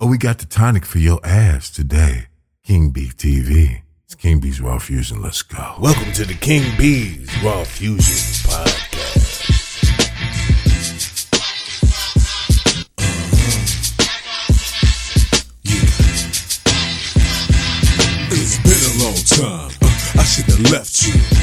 Oh, we got the tonic for your ass today. King B TV. It's King B's Raw Fusion. Let's go. Welcome to the King B's Raw Fusion Podcast. It's been a long time. Uh, I should have left you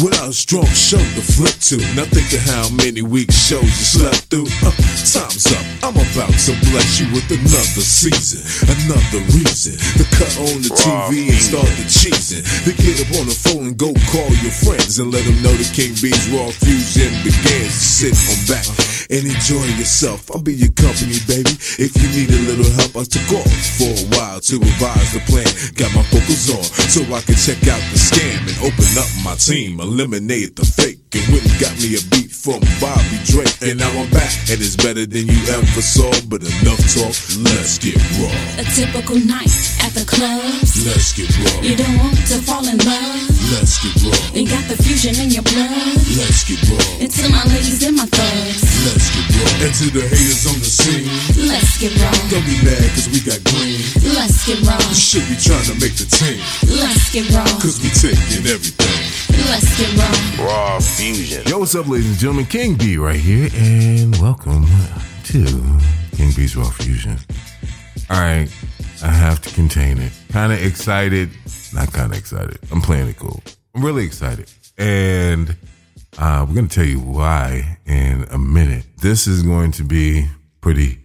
without a strong show to flip to. Now think of how many weeks shows you slept through. Uh, time's up. I'm about to bless you with another season, another reason to cut on the TV and start the cheesing. To get up on the phone and go call your friends and let them know the King B's Raw Fusion begins. Sit on back and enjoy yourself. I'll be your company, baby. If you need a little help, I took off for a while to revise the plan. Got my focus on so I can check out the scam and open up my team. Eliminate the fake and and got me a beat from Bobby Drake. And now I'm back and it's better than you ever saw. But enough talk, let's get raw. A typical night at the clubs. Let's get raw. You don't want to fall in love. Let's get raw. You got the fusion in your blood. Let's get raw. And to my ladies and my thugs. Let's get raw. And to the haters on the scene. Let's get raw. Don't be mad cause we got green. Let's get raw. You should be trying to make the team. Let's get raw. Cause we taking everything. Let's get raw. Raw Fusion. Yo, what's up, ladies and gentlemen? King B right here, and welcome to King B's Raw Fusion. All right, I have to contain it. Kind of excited, not kind of excited. I'm playing it cool. I'm really excited, and uh, we're gonna tell you why in a minute. This is going to be pretty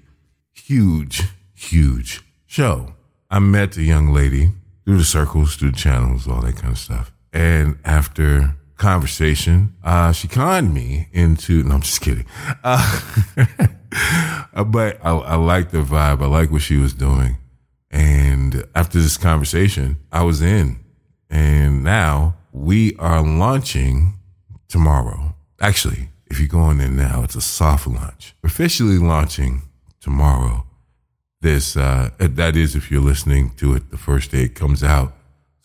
huge, huge show. I met a young lady through the circles, through the channels, all that kind of stuff. And after conversation, uh, she conned me into, no, I'm just kidding. Uh, but I, I liked the vibe. I like what she was doing. And after this conversation, I was in. And now we are launching tomorrow. Actually, if you go on there now, it's a soft launch. Officially launching tomorrow. This, uh, that is if you're listening to it the first day it comes out.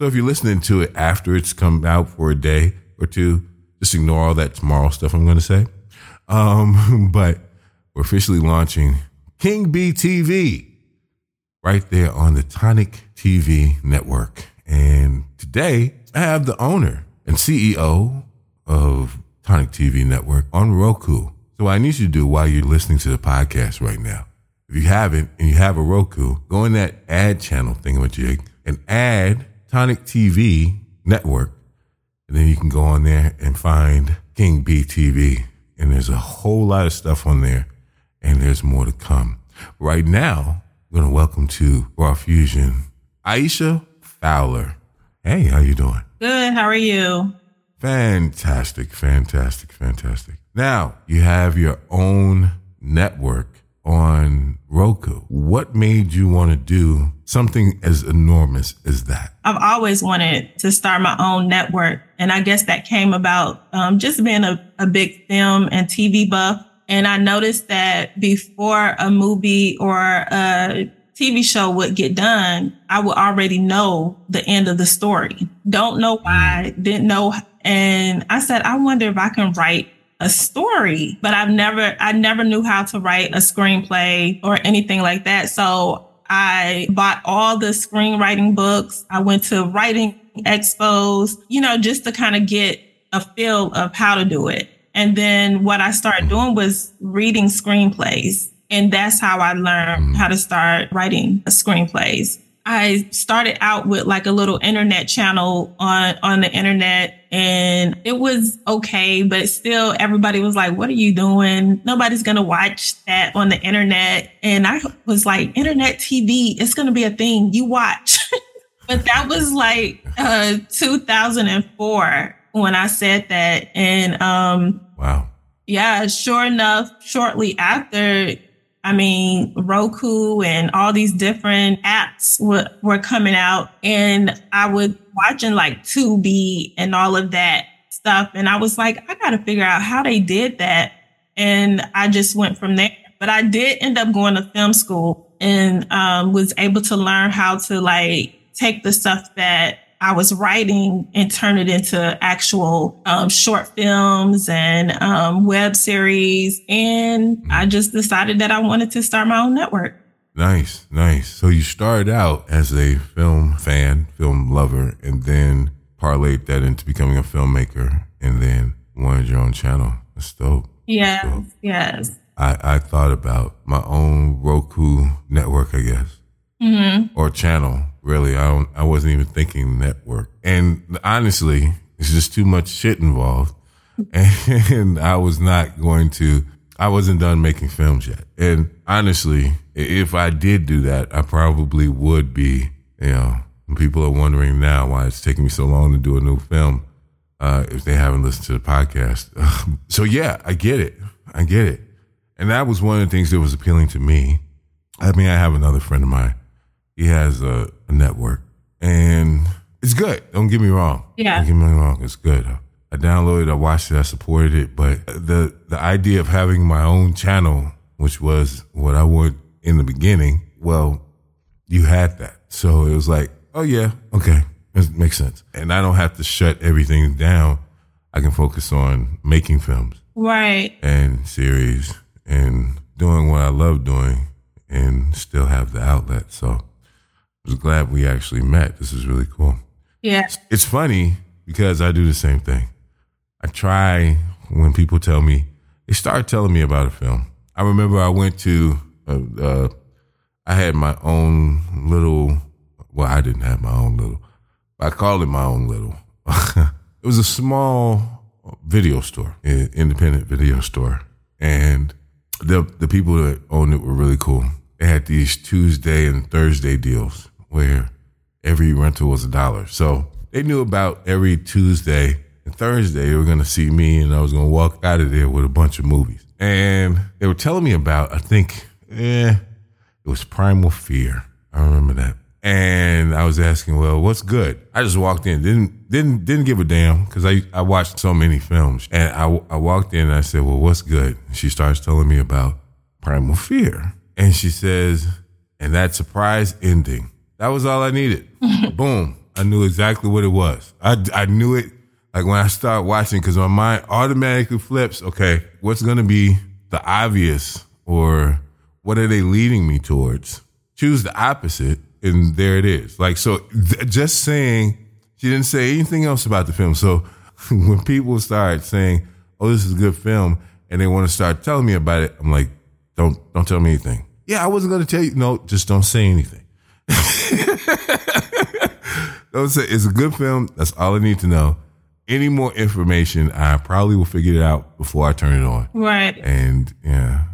So if you're listening to it after it's come out for a day or two, just ignore all that tomorrow stuff I'm going to say. Um, but we're officially launching King B TV right there on the Tonic TV network. And today I have the owner and CEO of Tonic TV network on Roku. So what I need you to do while you're listening to the podcast right now, if you haven't and you have a Roku, go in that ad channel thingamajig and add Tonic TV network. And then you can go on there and find King B TV. And there's a whole lot of stuff on there. And there's more to come. Right now, I'm going to welcome to Raw Fusion, Aisha Fowler. Hey, how you doing? Good. How are you? Fantastic, fantastic, fantastic. Now, you have your own network on Roku. What made you want to do something as enormous as that? I've always wanted to start my own network. And I guess that came about um, just being a, a big film and TV buff. And I noticed that before a movie or a TV show would get done, I would already know the end of the story. Don't know why, didn't know. And I said, I wonder if I can write a story, but I've never, I never knew how to write a screenplay or anything like that. So I bought all the screenwriting books. I went to writing expos, you know, just to kind of get a feel of how to do it. And then what I started mm-hmm. doing was reading screenplays. And that's how I learned mm-hmm. how to start writing a screenplays. I started out with like a little internet channel on, on the internet and it was okay, but still everybody was like, what are you doing? Nobody's going to watch that on the internet. And I was like, internet TV, it's going to be a thing you watch. but that was like, uh, 2004 when I said that. And, um, Wow. yeah, sure enough, shortly after I mean, Roku and all these different apps were, were coming out and I would watching like Tubi and all of that stuff. And I was like, I got to figure out how they did that. And I just went from there. But I did end up going to film school and um, was able to learn how to like take the stuff that I was writing and turn it into actual um, short films and um, web series. And I just decided that I wanted to start my own network. Nice, nice. So you started out as a film fan, film lover, and then parlayed that into becoming a filmmaker and then wanted your own channel. That's dope. Yes, dope. yes. I, I thought about my own Roku network, I guess, mm-hmm. or channel. Really, I don't. I wasn't even thinking network. And honestly, it's just too much shit involved, and I was not going to. I wasn't done making films yet. And honestly, if I did do that, I probably would be. You know, people are wondering now why it's taking me so long to do a new film. Uh, if they haven't listened to the podcast, so yeah, I get it. I get it. And that was one of the things that was appealing to me. I mean, I have another friend of mine. He has a, a network and it's good. Don't get me wrong. Yeah. Don't get me wrong. It's good. I downloaded, I watched it, I supported it, but the, the idea of having my own channel, which was what I would in the beginning, well, you had that. So it was like, oh yeah, okay. It makes sense. And I don't have to shut everything down. I can focus on making films. Right. And series and doing what I love doing and still have the outlet. So I was glad we actually met. This is really cool. Yeah. It's funny because I do the same thing. I try when people tell me, they start telling me about a film. I remember I went to, uh, I had my own little, well, I didn't have my own little, I called it my own little. it was a small video store, independent video store. And the the people that owned it were really cool. They had these Tuesday and Thursday deals where every rental was a dollar. So they knew about every Tuesday and Thursday they were going to see me and I was going to walk out of there with a bunch of movies. And they were telling me about, I think, eh, it was Primal Fear. I remember that. And I was asking, well, what's good? I just walked in, didn't didn't didn't give a damn because I I watched so many films. And I I walked in and I said, well, what's good? And she starts telling me about Primal Fear, and she says, and that surprise ending. That was all I needed. Boom! I knew exactly what it was. I I knew it like when I start watching because my mind automatically flips. Okay, what's gonna be the obvious or what are they leading me towards? Choose the opposite and there it is. Like, so th- just saying, she didn't say anything else about the film. So when people start saying, oh, this is a good film, and they want to start telling me about it, I'm like, don't, don't tell me anything. Yeah, I wasn't going to tell you. No, just don't say anything. don't say it's a good film. That's all I need to know. Any more information, I probably will figure it out before I turn it on. Right. And yeah,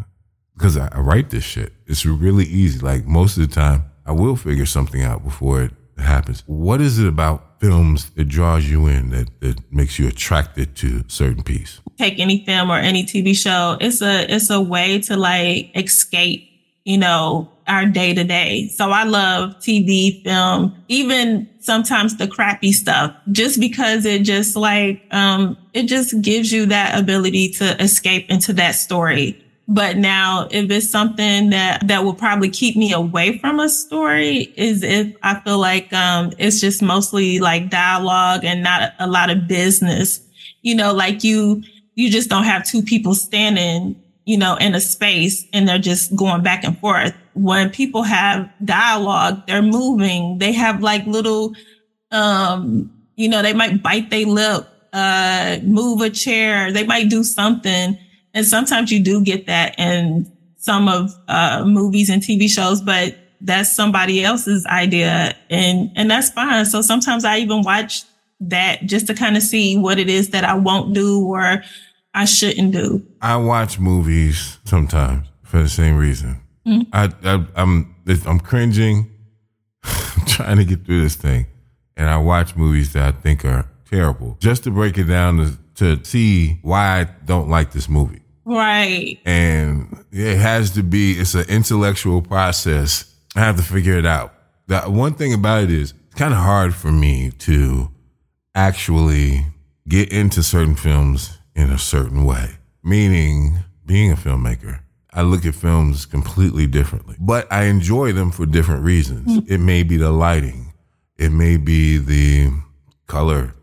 because I, I write this shit. It's really easy. Like most of the time, I will figure something out before it happens. What is it about films that draws you in that, that makes you attracted to certain piece? Take any film or any TV show. It's a it's a way to like escape, you know, our day to day. So I love TV, film, even sometimes the crappy stuff, just because it just like um it just gives you that ability to escape into that story but now if it's something that, that will probably keep me away from a story is if I feel like, um, it's just mostly like dialogue and not a lot of business, you know, like you, you just don't have two people standing, you know, in a space and they're just going back and forth. When people have dialogue, they're moving. They have like little, um, you know, they might bite their lip, uh, move a chair. They might do something and sometimes you do get that in some of uh, movies and TV shows, but that's somebody else's idea and and that's fine. So sometimes I even watch that just to kind of see what it is that I won't do or I shouldn't do. I watch movies sometimes for the same reason. Mm-hmm. I, I I'm I'm cringing, trying to get through this thing, and I watch movies that I think are terrible just to break it down to, to see why I don't like this movie. Right. And it has to be, it's an intellectual process. I have to figure it out. The one thing about it is it's kind of hard for me to actually get into certain films in a certain way. Meaning, being a filmmaker, I look at films completely differently, but I enjoy them for different reasons. Mm. It may be the lighting, it may be the color,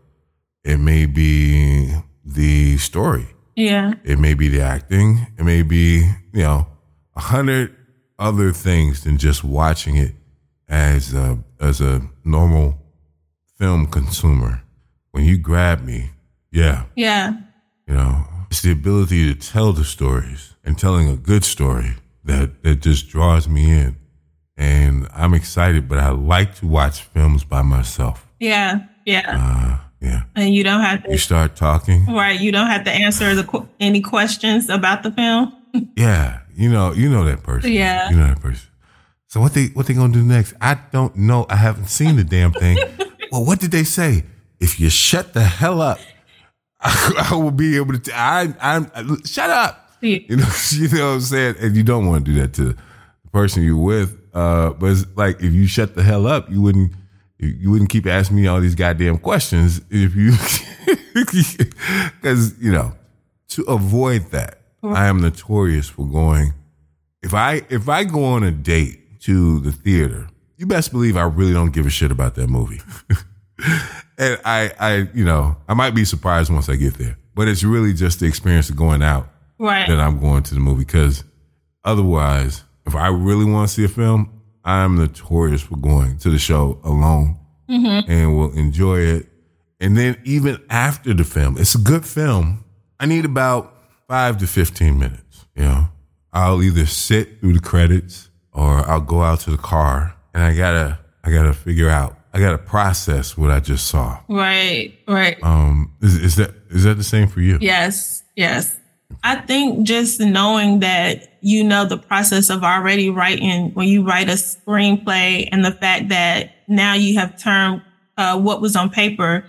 it may be the story, Yeah. it may be the acting, it may be, you know, a hundred other things than just watching it as a, as a normal film consumer. When you grab me, yeah, Yeah. you know, it's the ability to tell the stories and telling a good story that, that just draws me in. And I'm excited, but I like to watch films by myself. Yeah. Yeah. Uh, yeah. and you don't have to. You start talking. right. You don't have to answer the any questions about the film. Yeah. You know, you know that person. Yeah. You know that person. So what they what they gonna do next? I don't know. I haven't seen the damn thing. well, what did they say? If you shut the hell up, I, I will be able to. T- I I'm shut up. Yeah. You know, you know what I'm saying? And you don't want to do that to the person you're with. Uh, but it's like if you shut the hell up, you wouldn't you, wouldn't keep asking me all these goddamn questions if you because you know to avoid that. Mm. I am notorious for going if I if I go on a date to the theater, you best believe I really don't give a shit about that movie. and I I you know, I might be surprised once I get there. But it's really just the experience of going out Right. that I'm going to the movie because otherwise, if I really want to see a film, I'm notorious for going to the show alone and will enjoy it. And then even after the film, it's a good film. I need about five to 15 minutes. You know, I'll either sit through the credits or I'll go out to the car and I gotta, I gotta figure out, I gotta process what I just saw. right. Right. Um, is, is that, is that the same for you? Yes, yes. I think just knowing that you know the process of already writing when you write a screenplay and the fact that now you have turned uh, what was on paper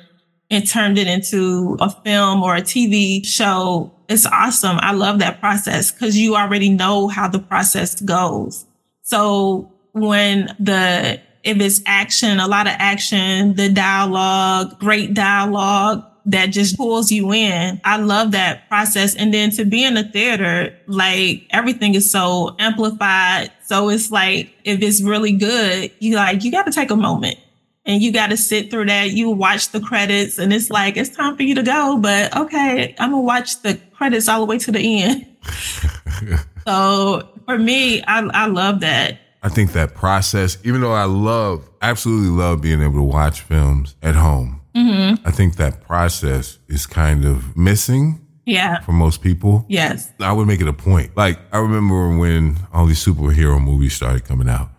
and turned it into a film or a TV show. It's awesome. I love that process because you already know how the process goes. So when the, if it's action, a lot of action, the dialogue, great dialogue, that just pulls you in. I love that process. And then to be in the theater, like everything is so amplified. So it's like, if it's really good, you like, you got to take a moment and you got to sit through that. You watch the credits and it's like, it's time for you to go. But okay, I'm going to watch the credits all the way to the end. so for me, I, I love that. I think that process, even though I love, absolutely love being able to watch films at home, Mm-hmm. I think that process is kind of missing Yeah. for most people. Yes. I would make it a point. Like, I remember when all these superhero movies started coming out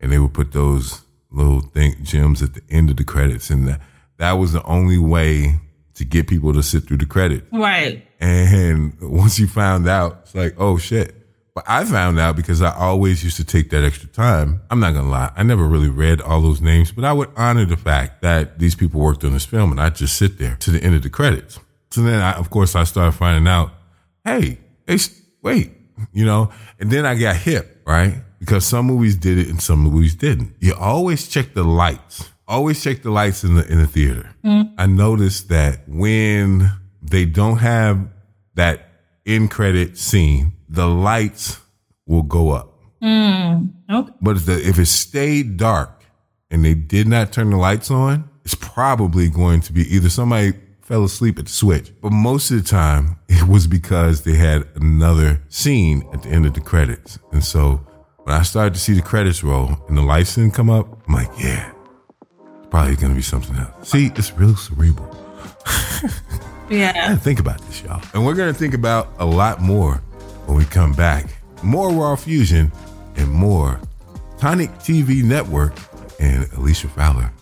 and they would put those little thing, gems at the end of the credits. And that, that was the only way to get people to sit through the credits. Right. And once you found out, it's like, oh shit. But I found out because I always used to take that extra time. I'm not gonna lie. I never really read all those names, but I would honor the fact that these people worked on this film and I'd just sit there to the end of the credits. So then I, of course, I started finding out, hey, they, wait, you know, and then I got hip, right? Because some movies did it and some movies didn't. You always check the lights. Always check the lights in the, in the theater. Mm-hmm. I noticed that when they don't have that end credit scene, the lights will go up. Mm, okay. But if, the, if it stayed dark and they did not turn the lights on, it's probably going to be either somebody fell asleep at the switch. But most of the time, it was because they had another scene at the end of the credits. And so when I started to see the credits roll and the lights didn't come up, I'm like, yeah, it's probably going to be something else. See, it's real cerebral. Yeah. think about this, y'all. And we're gonna think about a lot more when we come back. More Raw Fusion and more Tonic TV Network and Alicia Fowler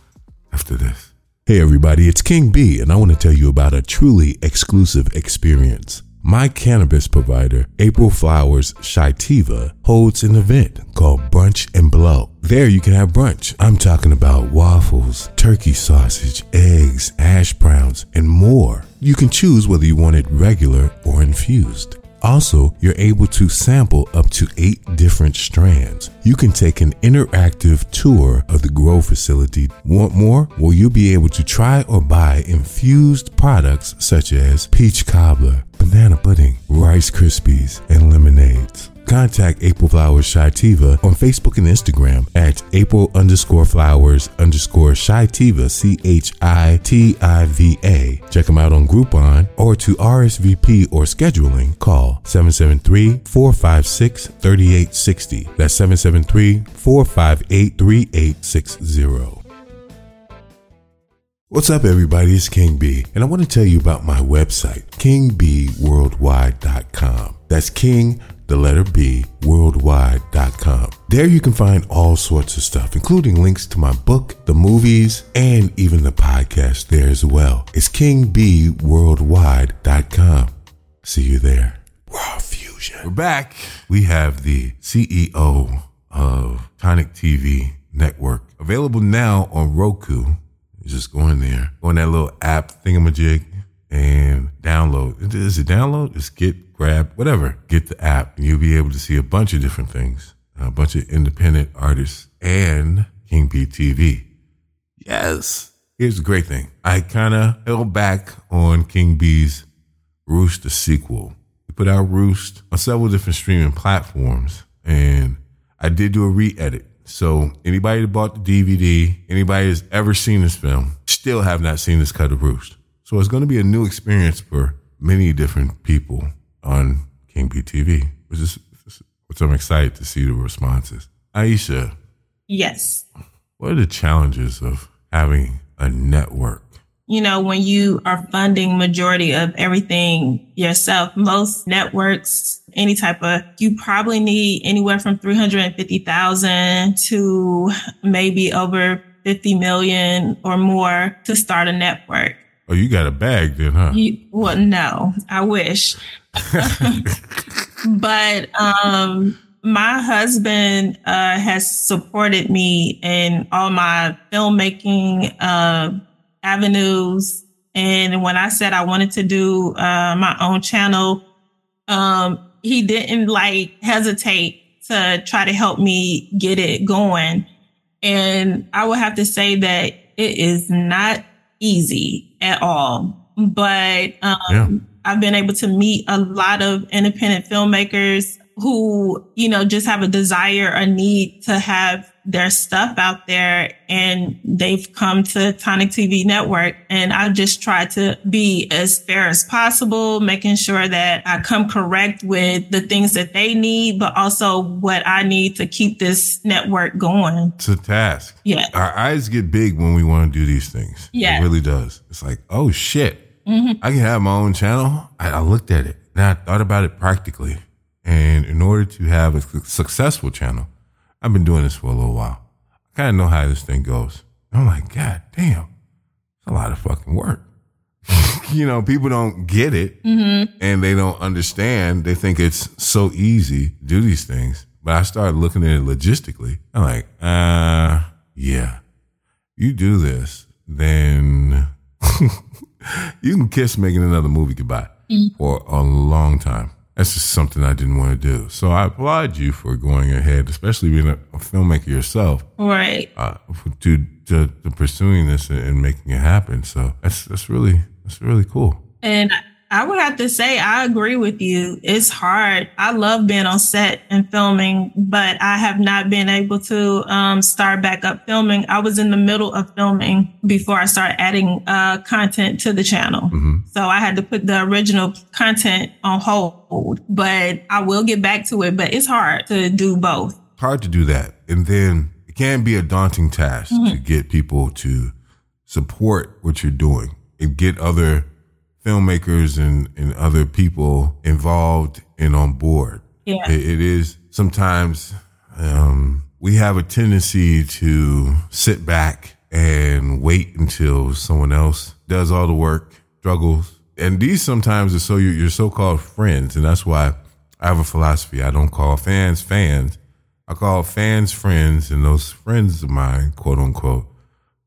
after this. Hey everybody, it's King B, and I want to tell you about a truly exclusive experience. My cannabis provider, April Flowers Chitiva, holds an event called Brunch and Blow. There you can have brunch. I'm talking about waffles, turkey sausage, eggs, hash browns, and more. You can choose whether you want it regular or infused. Also, you're able to sample up to eight different strands. You can take an interactive tour of the grow facility. Want more? Well, you'll be able to try or buy infused products such as peach cobbler, banana pudding, Rice Krispies, and lemonades. Contact April Flowers Chitiva on Facebook and Instagram at April underscore flowers underscore Chitiva, C H I T I V A. Check them out on Groupon or to RSVP or scheduling, call 773 456 3860. That's 773 458 3860. What's up, everybody? It's King B, and I want to tell you about my website, kingbworldwide.com. That's King, the letter B, worldwide.com. There you can find all sorts of stuff, including links to my book, the movies, and even the podcast there as well. It's kingbworldwide.com. See you there. Raw Fusion. We're back. We have the CEO of Tonic TV Network available now on Roku. Just go in there, go in that little app thingamajig and download. Is it download? Just get, grab, whatever. Get the app you'll be able to see a bunch of different things, a bunch of independent artists and King B TV. Yes. Here's the great thing. I kind of held back on King B's Roost, the sequel. We put out Roost on several different streaming platforms and I did do a re-edit. So anybody that bought the DVD, anybody that's ever seen this film, still have not seen this cut of Roost. So it's going to be a new experience for many different people on King B TV, which is which I'm excited to see the responses. Aisha, Yes. what are the challenges of having a network? you know, when you are funding majority of everything yourself, most networks, any type of, you probably need anywhere from 350,000 to maybe over 50 million or more to start a network. Oh, you got a bag then, huh? You, well, no, I wish. but um, my husband uh, has supported me in all my filmmaking uh, avenues. And when I said I wanted to do uh, my own channel, um, he didn't like hesitate to try to help me get it going. And I would have to say that it is not easy at all. But um, Yeah. I've been able to meet a lot of independent filmmakers who, you know, just have a desire, a need to have their stuff out there and they've come to Tonic TV Network. And I've just tried to be as fair as possible, making sure that I come correct with the things that they need, but also what I need to keep this network going. It's a task. Yeah. Our eyes get big when we want to do these things. Yeah. It really does. It's like, oh shit, mm-hmm. I can have my own channel. I, I looked at it and I thought about it practically. And in order to have a su- successful channel, I've been doing this for a little while. I kind of know how this thing goes. And I'm like, God damn, it's a lot of fucking work. you know, people don't get it and they don't understand. They think it's so easy to do these things. But I started looking at it logistically. I'm like, uh, yeah, you do this, then you can kiss making another movie goodbye for a long time. That's just something I didn't want to do. So I applaud you for going ahead, especially being a, a filmmaker yourself, Right. uh, to, to to pursuing this and, and making it happen. So that's that's really that's really cool. And I would have to say, I agree with you. It's hard. I love being on set and filming, but I have not been able to um, start back up filming. I was in the middle of filming before I started adding uh, content to the channel. So I had to put the original content on hold, but I will get back to it. But it's hard to do both. hard to do that. And then it can be a daunting task to get people to support what you're doing and get other filmmakers and, and other people involved and on board. Yeah. It, it is sometimes um, we have a tendency to sit back and wait until someone else does all the work, struggles. And these sometimes are so your, your so-called friends. And that's why I have a philosophy. I don't call fans fans. I call fans friends and those friends of mine, quote unquote,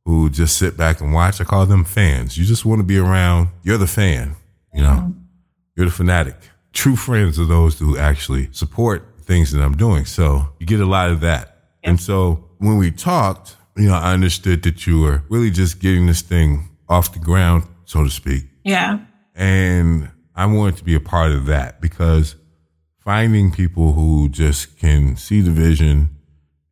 who just sit back and watch. I call them fans. You just want to be around. You're the fan, you know, you're the fanatic. true friends are those who actually support things that I'm doing. So you get a lot of that. And so when we talked, you know, I understood that you were really just getting this thing off the ground, so to speak. Yeah. And I wanted to be a part of that because finding people who just can see the vision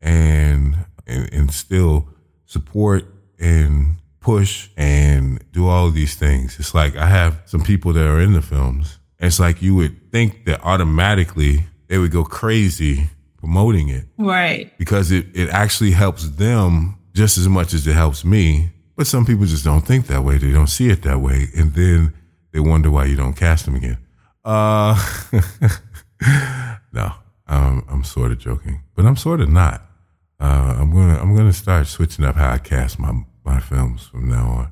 and, and, and still support and push and do all of these things. It's like I have some people that are in the films. It's like you would think that automatically they would go crazy promoting it Right. because it, it actually helps them just as much as it helps me. But some people just don't think that way. They don't see it that way. And then they wonder why you don't cast them again. Uh, no, um, I'm sort of joking, but I'm sort of not. Uh, I'm gonna I'm gonna start switching up how I cast my my films from now on,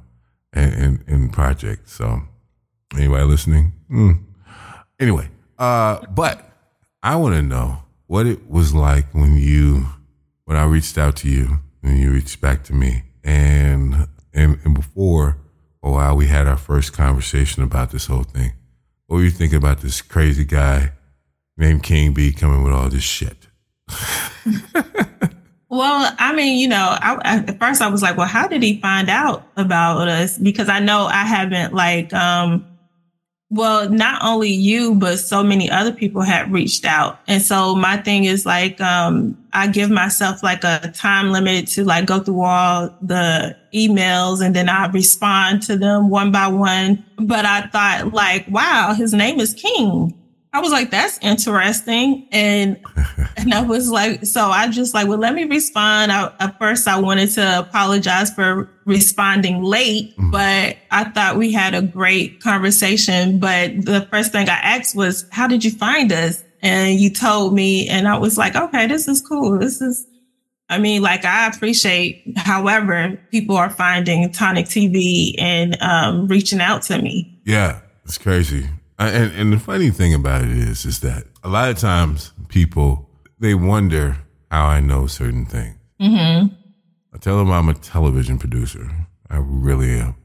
and and, and projects. So, anybody listening? Mm. Anyway, uh, but I want to know what it was like when you when I reached out to you and you reached back to me, and and, and before a while we had our first conversation about this whole thing. What were you thinking about this crazy guy named King B coming with all this shit? Well, I mean, you know, I, at first I was like, well, how did he find out about us? Because I know I haven't like, um, well, not only you, but so many other people had reached out. And so my thing is like, um, I give myself like a time limit to like go through all the emails and then I respond to them one by one. But I thought like, wow, his name is King. I was like, that's interesting. And and I was like, so I just like, well, let me respond. I, at first, I wanted to apologize for responding late, but I thought we had a great conversation. But the first thing I asked was, how did you find us? And you told me, and I was like, okay, this is cool. This is, I mean, like, I appreciate, however, people are finding Tonic TV and um, reaching out to me. Yeah, it's crazy. I- And, and the funny thing about it is, is that a lot of times people they wonder how I know certain things. Mm-hmm. I tell them I'm a television producer. I really am.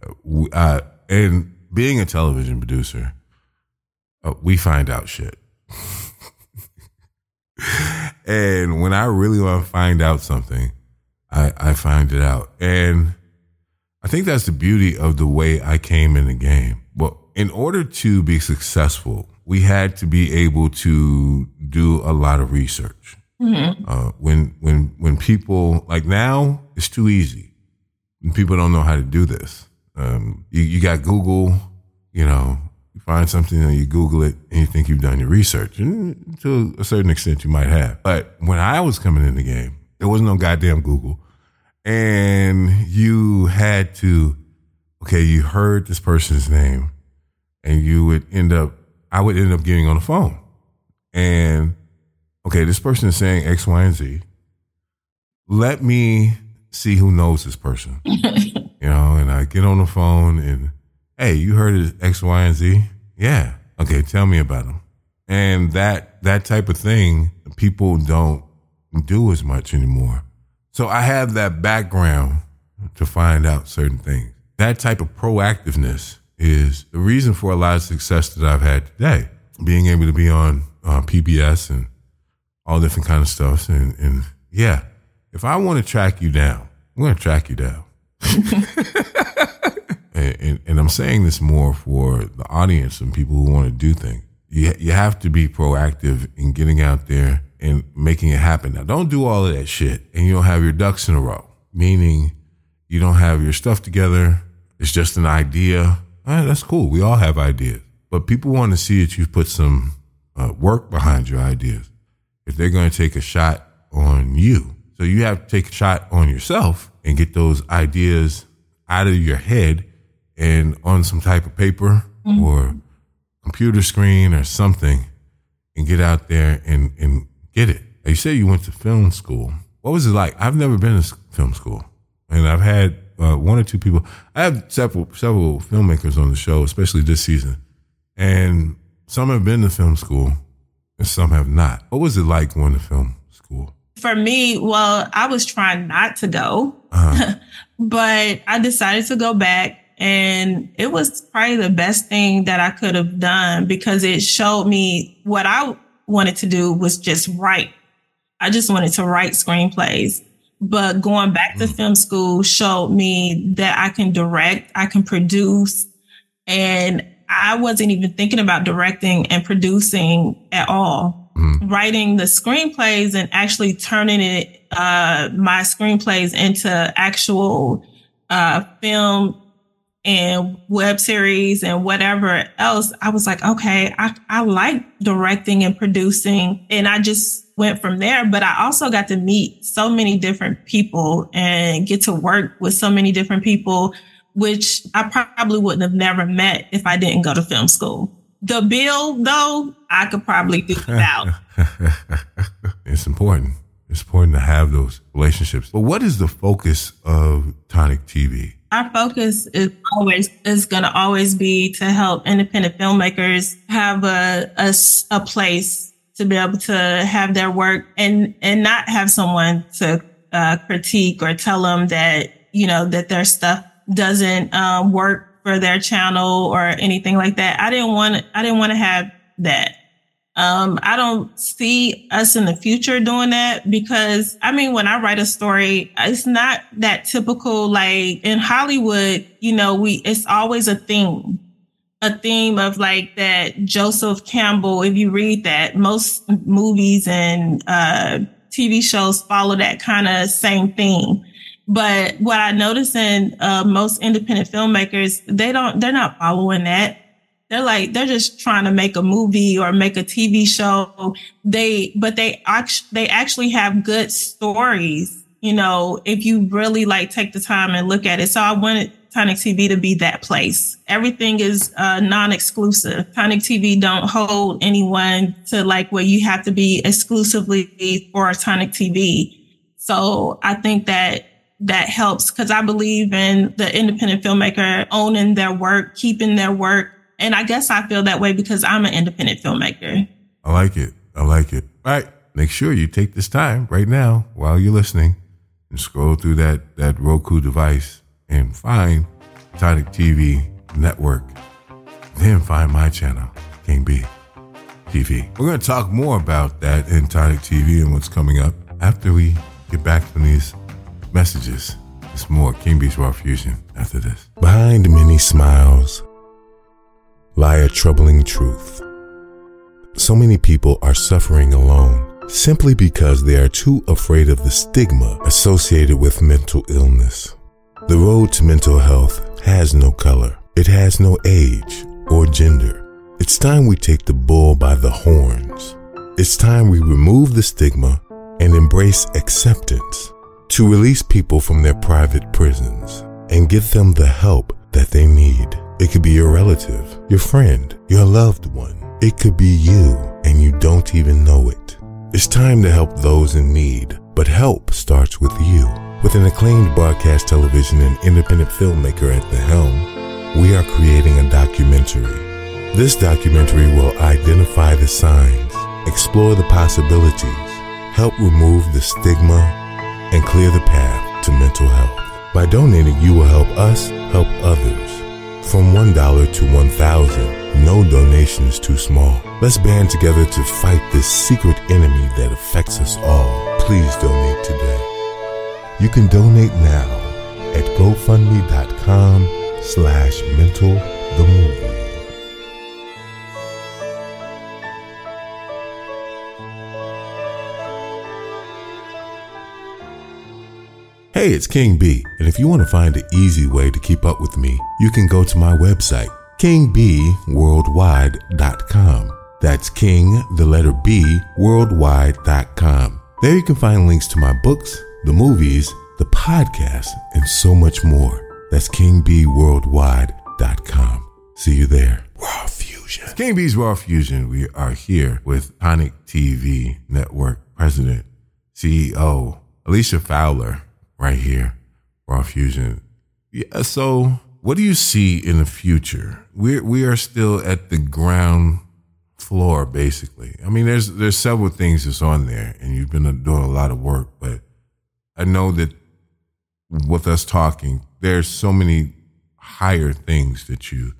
Uh, and being a television producer, uh, we find out shit. and when I really want to find out something, I, I find it out. And I think that's the beauty of the way I came in the game. In order to be successful, we had to be able to do a lot of research. Uh, when when when people like now, it's too easy. When people don't know how to do this, um, you, you got Google. You know, you find something and you Google it, and you think you've done your research. And to a certain extent, you might have. But when I was coming in the game, there was no goddamn Google and you had to okay you heard this person's name and you would end up i would end up getting on the phone. And okay this person is saying x y and z. Let me see who knows this person. You know and i get on the phone and hey you heard of x y and z? Yeah. Okay tell me about them and that that type of thing people don't do as much anymore. So I have that background to find out certain things. That type of proactiveness is the reason for a lot of success that I've had today. Being able to be on uh, PBS and all different kind of stuff. And, and yeah, if I want to track you down, I'm going to track you down. and, and, and I'm saying this more for the audience and people who want to do things. You, you have to be proactive in getting out there and making it happen. Now, don't do all of that shit and you don't have your ducks in a row, meaning you don't have your stuff together. It's just an idea. Right, that's cool. We all have ideas, but people want to see that you've put some uh, work behind your ideas. If they're going to take a shot on you, so you have to take a shot on yourself and get those ideas out of your head and on some type of paper or computer screen or something and get out there and, and get it. You say you went to film school. What was it like? I've never been to film school, and I've had uh, one or two people. I have several several filmmakers on the show, especially this season, and some have been to film school, and some have not. What was it like going to film school? For me, well, I was trying not to go, but I decided to go back And it was probably the best thing that I could have done because it showed me what I wanted to do was just write. I just wanted to write screenplays. But going back to film school showed me that I can direct, I can produce, and I wasn't even thinking about directing and producing at all. Mm. Writing the screenplays and actually turning it, uh, my screenplays into actual, uh, film and web series and whatever else. I was like, okay, I, I like directing and producing. And I just went from there. But I also got to meet so many different people and get to work with so many different people which I probably wouldn't have never met if I didn't go to film school. The bill, though, I could probably do without. it's important. It's important to have those relationships. But what is the focus of Tonic TV? Our focus is always is going to always be to help independent filmmakers have a, a a place to be able to have their work and and not have someone to uh, critique or tell them that you know that their stuff doesn't um, work for their channel or anything like that. I didn't want I didn't want to have that. Um, I don't see us in the future doing that because I mean, when I write a story, it's not that typical. Like in Hollywood, you know, we, it's always a theme, a theme of like that Joseph Campbell. If you read that, most movies and, uh, TV shows follow that kind of same theme. But what I notice in uh, most independent filmmakers, they don't, they're not following that. They're like, they're just trying to make a movie or make a TV show. They, but they actually, they actually have good stories. You know, if you really like take the time and look at it. So I wanted Tonic TV to be that place. Everything is uh, non-exclusive. Tonic TV don't hold anyone to like where you have to be exclusively for Tonic TV. So I think that that helps because I believe in the independent filmmaker owning their work, keeping their work. And I guess I feel that way because I'm an independent filmmaker. I like it. I like it. All right. Make sure you take this time right now while you're listening and scroll through that, that Roku device and find Tonic TV network. Then find my channel, King B TV. We're going to talk more about that in Tonic TV and what's coming up after we get back from these messages. It's more King B's Raw Fusion after this. Behind many smiles lie a troubling truth. So many people are suffering alone simply because they are too afraid of the stigma associated with mental illness. The road to mental health has no color. It has no age or gender. It's time we take the bull by the horns. It's time we remove the stigma and embrace acceptance to release people from their private prisons and get them the help that they need. It could be your relative, your friend, your loved one. It could be you and you don't even know it. It's time to help those in need, but help starts with you. With an acclaimed broadcast television and independent filmmaker at the helm, we are creating a documentary. This documentary will identify the signs, explore the possibilities, help remove the stigma, and clear the path to mental health. By donating, you will help us help others. From $1 to 1000 no donation is too small. Let's band together to fight this secret enemy that affects us all. Please donate today. You can donate now at gofundme.com slash mental the movie. Hey, it's King B, and if you want to find an easy way to keep up with me, you can go to my website, kingbworldwide.com. That's king, the letter B, worldwide.com. There you can find links to my books, the movies, the podcast, and so much more. That's kingbworldwide.com. See you there. Raw Fusion. King B's Raw Fusion. We are here with Tonic TV Network President, CEO, Alicia Fowler right here, Raw Fusion. Yeah, so what do you see in the future? We we are still at the ground floor, basically. I mean, there's there's several things that's on there, and you've been doing a lot of work. But I know that with us talking, there's so many higher things that you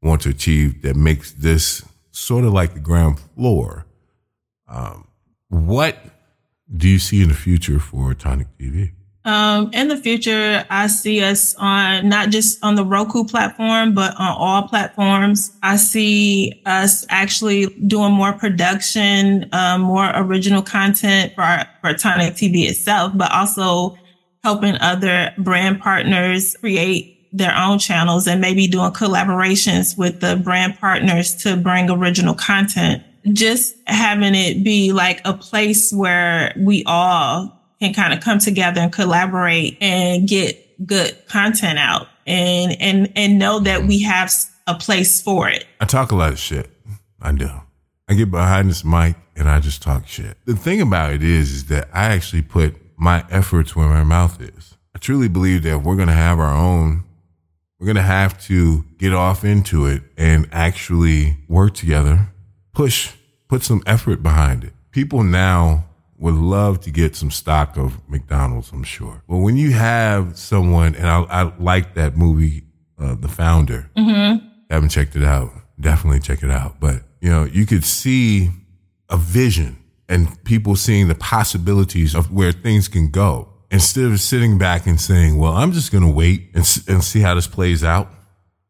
want to achieve that makes this sort of like the ground floor. Um, what do you see in the future for Tonic TV? Um, in the future, I see us on not just on the Roku platform, but on all platforms. I see us actually doing more production, um, more original content for, for Tonic TV itself, but also helping other brand partners create their own channels and maybe doing collaborations with the brand partners to bring original content. Just having it be like a place where we all kind of come together and collaborate and get good content out and, and, and know that we have a place for it. I talk a lot of shit. I do. I get behind this mic and I just talk shit. The thing about it is, is that I actually put my efforts where my mouth is. I truly believe that we're going to have our own, we're going to have to get off into it and actually work together, push, put some effort behind it. People now would love to get some stock of McDonald's, I'm sure. But when you have someone, and I, I like that movie, uh, The Founder, mm-hmm. haven't checked it out. Definitely check it out. But, you know, you could see a vision and people seeing the possibilities of where things can go instead of sitting back and saying, well, I'm just going to wait and, and see how this plays out.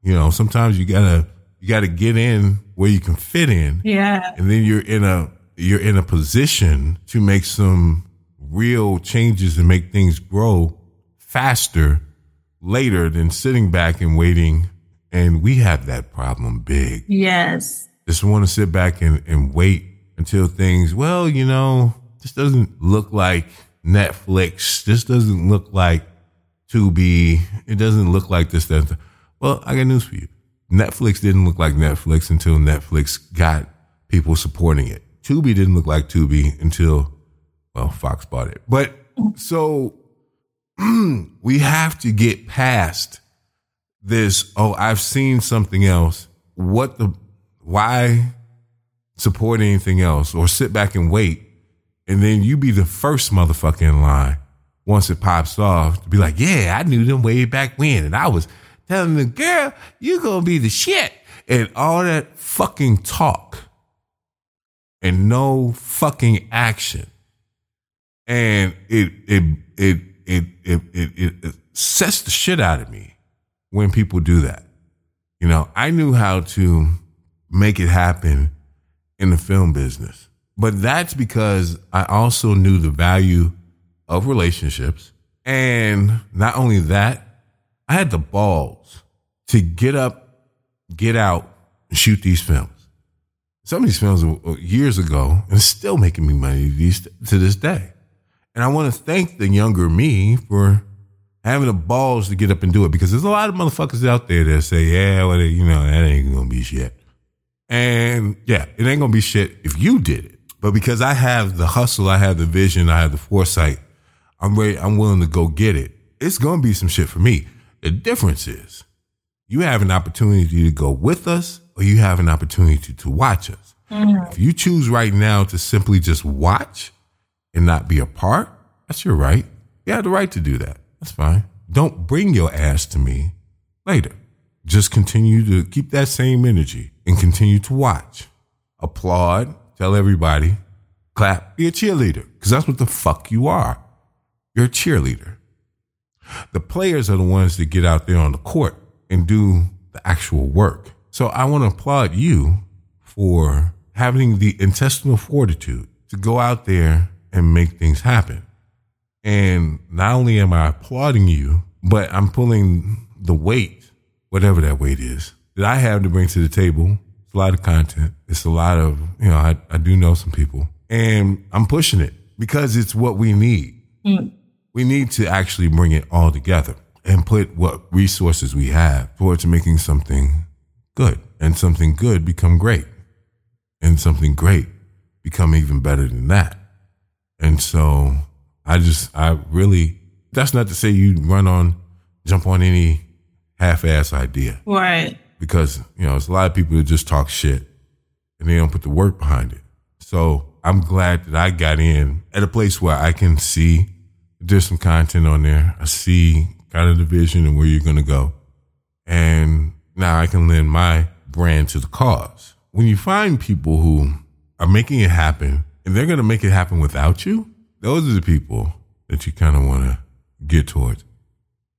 You know, sometimes you gotta, you gotta get in where you can fit in. Yeah. And then you're in a, you're in a position to make some real changes and make things grow faster later than sitting back and waiting. And we have that problem big. Yes. Just want to sit back and, and wait until things, well, you know, this doesn't look like Netflix. This doesn't look like Tubi. It doesn't look like this, that. Well, I got news for you. Netflix didn't look like Netflix until Netflix got people supporting it. Tubi didn't look like Tubi until, well, Fox bought it. But so we have to get past this. Oh, I've seen something else. What the, why support anything else or sit back and wait. And then you be the first motherfucker in line once it pops off to be like, yeah, I knew them way back when. And I was telling the girl, you gonna be the shit. And all that fucking talk and no fucking action. And it, it, it, it, it, it, it, sets the shit out of me when people do that. You know, I knew how to make it happen in the film business. But that's because I also knew the value of relationships. And not only that, I had the balls to get up, get out, and shoot these films. Some of these films uh, years ago and it's still making me money to this day. And I want to thank the younger me for having the balls to get up and do it because there's a lot of motherfuckers out there that say, yeah, well, you know, that ain't going to be shit. And yeah, it ain't gonna be shit if you did it. But because I have the hustle, I have the vision, I have the foresight, I'm ready, I'm willing to go get it. It's gonna be some shit for me. The difference is you have an opportunity to go with us or you have an opportunity to, to watch us. Mm-hmm. If you choose right now to simply just watch and not be a part, that's your right. You have the right to do that. That's fine. Don't bring your ass to me later. Just continue to keep that same energy and continue to watch. Applaud, tell everybody, clap, be a cheerleader, because that's what the fuck you are. You're a cheerleader. The players are the ones that get out there on the court and do the actual work. So I want to applaud you for having the intestinal fortitude to go out there and make things happen. And not only am I applauding you, but I'm pulling the weight whatever that weight is that I have to bring to the table. It's a lot of content. It's a lot of, you know, I, I do know some people and I'm pushing it because it's what we need. Mm. We need to actually bring it all together and put what resources we have towards making something good and something good become great and something great become even better than that. And so I just, I really, that's not to say you run on, jump on any half-ass idea. Right. Because, you know, there's a lot of people that just talk shit and they don't put the work behind it. So I'm glad that I got in at a place where I can see there's some content on there. I see kind of the vision and where you're going to go. And now I can lend my brand to the cause. When you find people who are making it happen and they're going to make it happen without you, those are the people that you kind of want to get towards.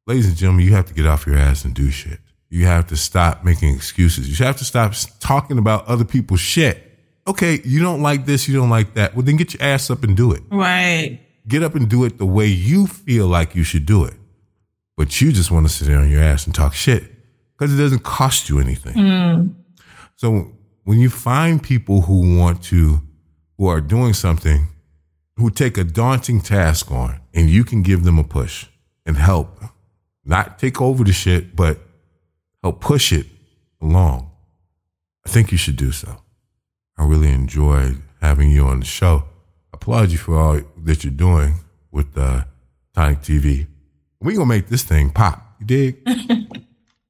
Ladies and gentlemen, you have to get off your ass and do shit. You have to stop making excuses. You have to stop talking about other people's shit. Okay, you don't like this, you don't like that. Well, then get your ass up and do it. Right. Get up and do it the way you feel like you should do it. But you just want to sit there on your ass and talk shit because it doesn't cost you anything. So when you find people who want to, who are doing something, who take a daunting task on, and you can give them a push and help, not take over the shit, but help push it along, I think you should do so. I really enjoyed having you on the show. I applaud you for all that you're doing with uh, Tonic TV. We're gonna make this thing pop. You dig?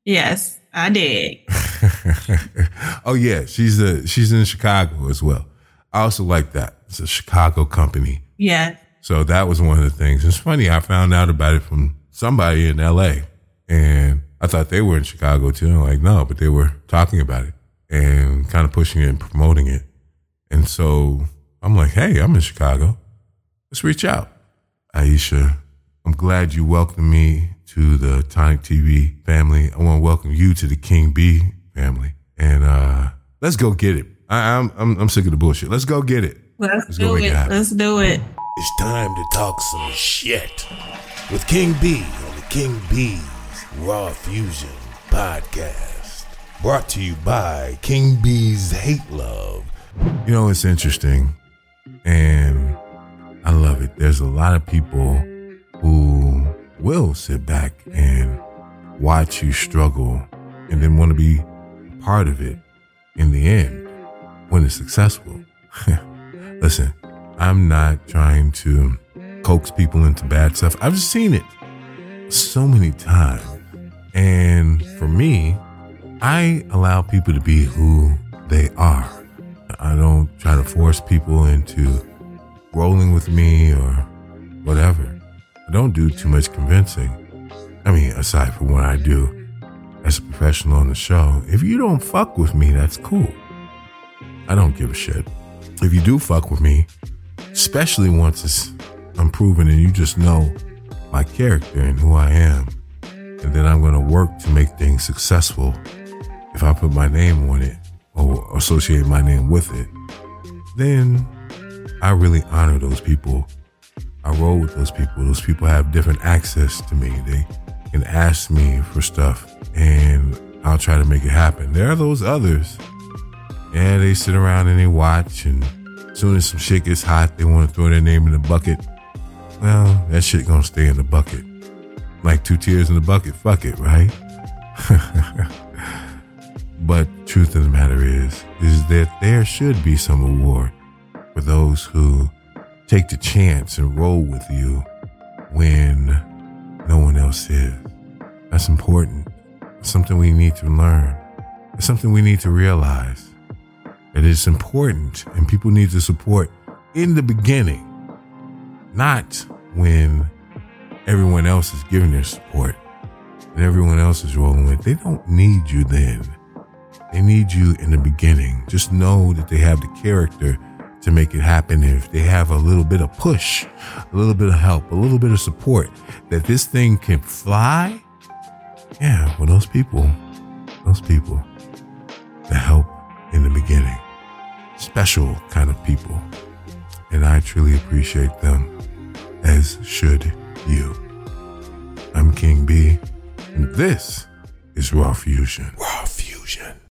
Yes, I did. oh yeah, she's a she's in Chicago as well. I also like that. It's a Chicago company. Yeah. So that was one of the things. It's funny, I found out about it from somebody in LA and I thought they were in Chicago too. I'm like, no, but they were talking about it and kind of pushing it and promoting it. And so I'm like, hey, I'm in Chicago. Let's reach out. Aisha, I'm glad you welcomed me to the Tonic TV family. I want to welcome you to the King B family. And uh let's go get it. I, I'm, I'm I'm sick of the bullshit. Let's go get it. Let's, Let's do make it it. Let's do it. It's time to talk some shit with King B on the King B's Raw Fusion podcast. Brought to you by King B's Hate Love. You know, it's interesting and I love it. There's a lot of people who will sit back and watch you struggle and then want to be part of it in the end when it's successful. Listen, I'm not trying to coax people into bad stuff. I've seen it so many times. And for me, I allow people to be who they are. I don't try to force people into rolling with me or whatever. Don't do too much convincing. I mean, aside from what I do as a professional on the show, if you don't fuck with me, that's cool. I don't give a shit. If you do fuck with me, especially once it's unproven and you just know my character and who I am, and then I'm going to work to make things successful if I put my name on it or associate my name with it, then I really honor those people. I roll with those people. Those people have different access to me. They can ask me for stuff and I'll try to make it happen. There are those others. Yeah, they sit around and they watch and as soon as some shit gets hot, they want to throw their name in the bucket. Well, that shit gonna stay in the bucket. Like two tears in the bucket, fuck it, right? But truth of the matter is, is that there should be some reward for those who take the chance and roll with you when no one else is. That's important. It's something we need to learn. It's something we need to realize that it's important and people need to support in the beginning, not when everyone else is giving their support and everyone else is rolling with. They don't need you then. They need you in the beginning. Just know that they have the character to make it happen. If they have a little bit of push, a little bit of help, a little bit of support, that this thing can fly. Yeah, well, those people, those people that help in the beginning, special kind of people. And I truly appreciate them, as should you. I'm King B, and this is Raw Fusion. Raw Fusion.